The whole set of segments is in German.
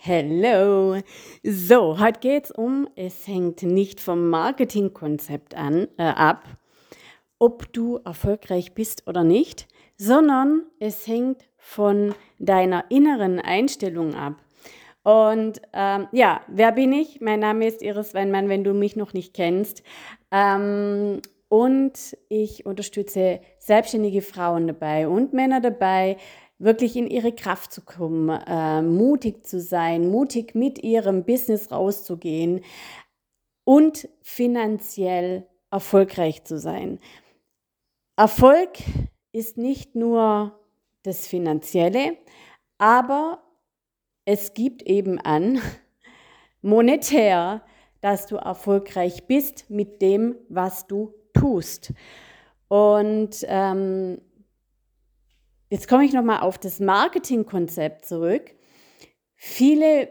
Hello. So, heute geht es um, es hängt nicht vom Marketingkonzept an, äh, ab, ob du erfolgreich bist oder nicht, sondern es hängt von deiner inneren Einstellung ab. Und ähm, ja, wer bin ich? Mein Name ist Iris Weinmann, wenn du mich noch nicht kennst. Ähm, und ich unterstütze selbstständige Frauen dabei und Männer dabei, wirklich in ihre Kraft zu kommen, äh, mutig zu sein, mutig mit ihrem Business rauszugehen und finanziell erfolgreich zu sein. Erfolg ist nicht nur das Finanzielle, aber es gibt eben an, monetär, dass du erfolgreich bist mit dem, was du tust. Und ähm, Jetzt komme ich nochmal auf das Marketingkonzept zurück. Viele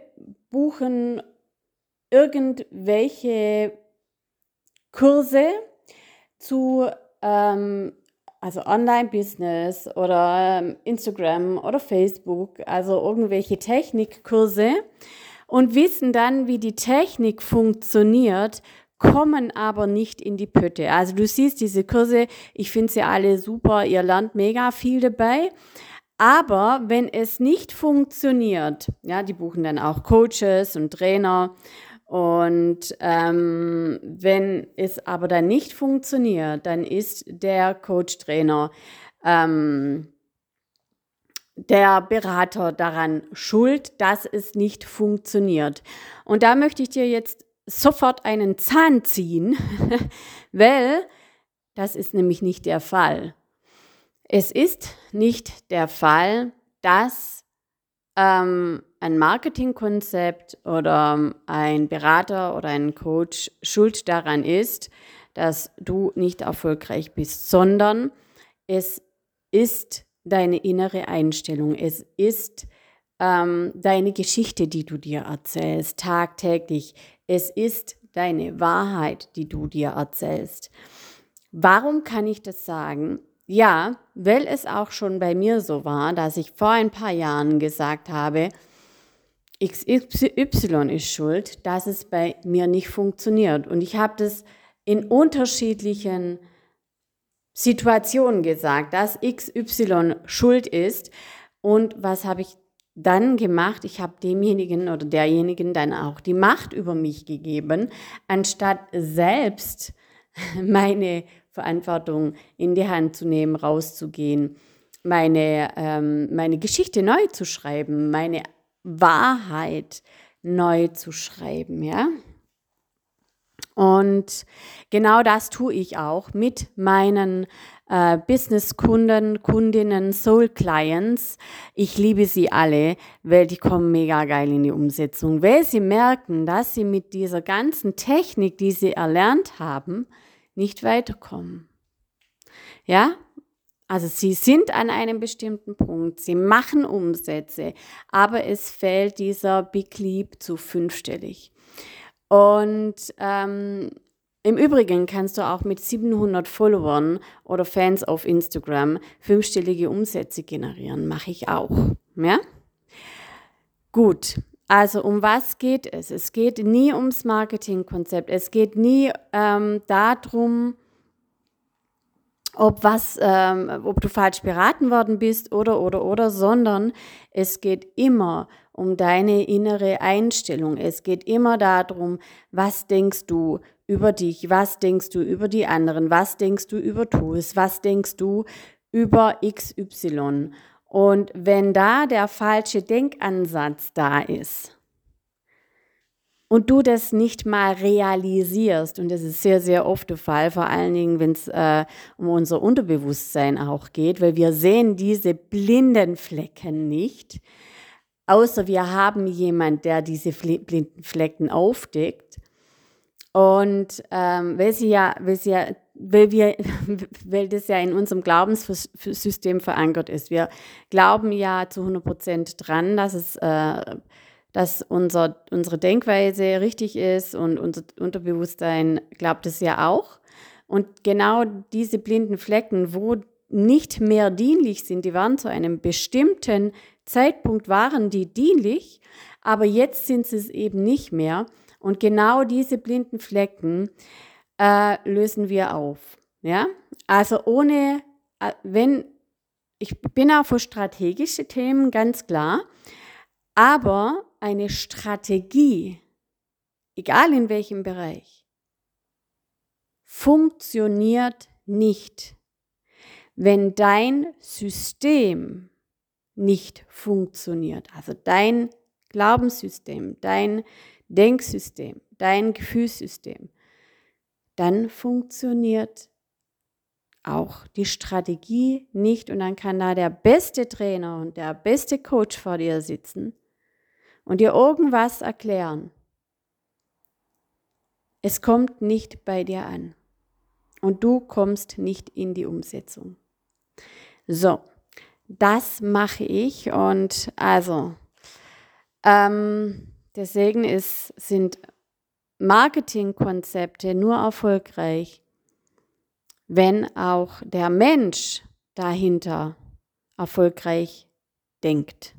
buchen irgendwelche Kurse zu, ähm, also Online-Business oder ähm, Instagram oder Facebook, also irgendwelche Technikkurse und wissen dann, wie die Technik funktioniert, kommen aber nicht in die Pötte. Also du siehst diese Kurse, ich finde sie alle super, ihr lernt mega viel dabei. Aber wenn es nicht funktioniert, ja, die buchen dann auch Coaches und Trainer. Und ähm, wenn es aber dann nicht funktioniert, dann ist der Coach-Trainer, ähm, der Berater daran schuld, dass es nicht funktioniert. Und da möchte ich dir jetzt sofort einen Zahn ziehen, weil das ist nämlich nicht der Fall. Es ist nicht der Fall, dass ähm, ein Marketingkonzept oder ein Berater oder ein Coach schuld daran ist, dass du nicht erfolgreich bist, sondern es ist deine innere Einstellung. Es ist ähm, deine Geschichte, die du dir erzählst, tagtäglich. Es ist deine Wahrheit, die du dir erzählst. Warum kann ich das sagen? Ja, weil es auch schon bei mir so war, dass ich vor ein paar Jahren gesagt habe, XY ist schuld, dass es bei mir nicht funktioniert. Und ich habe das in unterschiedlichen Situationen gesagt, dass XY schuld ist. Und was habe ich dann gemacht, ich habe demjenigen oder derjenigen dann auch die Macht über mich gegeben, anstatt selbst meine Verantwortung in die Hand zu nehmen, rauszugehen, meine, ähm, meine Geschichte neu zu schreiben, meine Wahrheit neu zu schreiben, ja. Und genau das tue ich auch mit meinen äh, Business-Kunden, Kundinnen, Soul-Clients. Ich liebe sie alle, weil die kommen mega geil in die Umsetzung, weil sie merken, dass sie mit dieser ganzen Technik, die sie erlernt haben, nicht weiterkommen. Ja, also sie sind an einem bestimmten Punkt, sie machen Umsätze, aber es fehlt dieser Big Leap zu fünfstellig. Und ähm, im Übrigen kannst du auch mit 700 Followern oder Fans auf Instagram fünfstellige Umsätze generieren. Mache ich auch. Ja? Gut. Also um was geht es? Es geht nie ums Marketingkonzept. Es geht nie ähm, darum, ob was, ähm, ob du falsch beraten worden bist oder oder oder, sondern es geht immer um deine innere Einstellung. Es geht immer darum, was denkst du über dich? Was denkst du über die anderen? Was denkst du über Tools? Was denkst du über XY? Und wenn da der falsche Denkansatz da ist und du das nicht mal realisierst, und das ist sehr, sehr oft der Fall, vor allen Dingen, wenn es äh, um unser Unterbewusstsein auch geht, weil wir sehen diese blinden Flecken nicht, außer wir haben jemand, der diese blinden Flecken aufdeckt. Und ähm, weil sie ja, weil sie ja, weil wir, weil das ja in unserem Glaubenssystem verankert ist. Wir glauben ja zu 100 Prozent dran, dass es, äh, dass unser, unsere Denkweise richtig ist und unser Unterbewusstsein glaubt es ja auch. Und genau diese blinden Flecken, wo nicht mehr dienlich sind, die werden zu einem bestimmten Zeitpunkt waren die dienlich, aber jetzt sind sie es eben nicht mehr. Und genau diese blinden Flecken äh, lösen wir auf. Ja, also ohne, äh, wenn, ich bin auch für strategische Themen ganz klar, aber eine Strategie, egal in welchem Bereich, funktioniert nicht, wenn dein System nicht funktioniert. Also dein Glaubenssystem, dein Denksystem, dein Gefühlssystem, dann funktioniert auch die Strategie nicht und dann kann da der beste Trainer und der beste Coach vor dir sitzen und dir irgendwas erklären. Es kommt nicht bei dir an und du kommst nicht in die Umsetzung. So, das mache ich und also ähm, deswegen ist, sind Marketingkonzepte nur erfolgreich, wenn auch der Mensch dahinter erfolgreich denkt.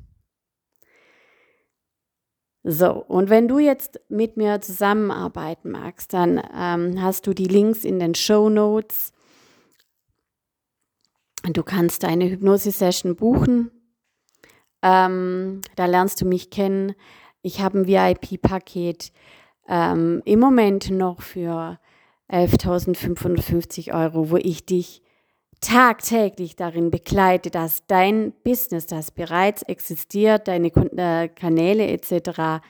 So, und wenn du jetzt mit mir zusammenarbeiten magst, dann ähm, hast du die Links in den Show Notes. Du kannst eine Hypnose-Session buchen. Ähm, da lernst du mich kennen. Ich habe ein VIP-Paket ähm, im Moment noch für 11.550 Euro, wo ich dich tagtäglich darin begleite, dass dein Business, das bereits existiert, deine äh, Kanäle etc.,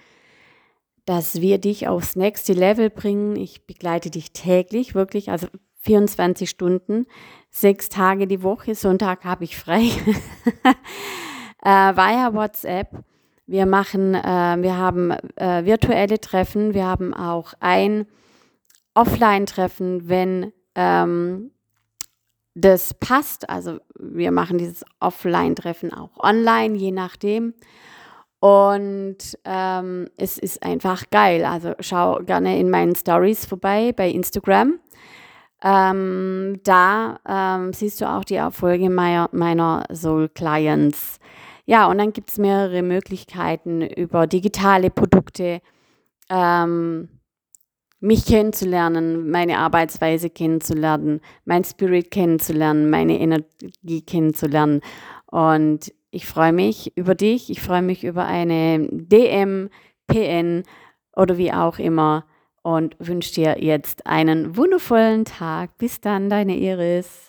dass wir dich aufs nächste Level bringen. Ich begleite dich täglich, wirklich, also 24 Stunden, sechs Tage die Woche. Sonntag habe ich frei. äh, via WhatsApp. Wir machen, äh, wir haben äh, virtuelle Treffen. Wir haben auch ein Offline-Treffen, wenn ähm, das passt. Also wir machen dieses Offline-Treffen auch online, je nachdem. Und ähm, es ist einfach geil. Also schau gerne in meinen Stories vorbei bei Instagram. Ähm, da ähm, siehst du auch die Erfolge meiner, meiner Soul Clients. Ja, und dann gibt es mehrere Möglichkeiten über digitale Produkte. Ähm, mich kennenzulernen, meine Arbeitsweise kennenzulernen, mein Spirit kennenzulernen, meine Energie kennenzulernen. Und ich freue mich über dich, ich freue mich über eine DM, PN oder wie auch immer und wünsche dir jetzt einen wundervollen Tag. Bis dann, deine Iris.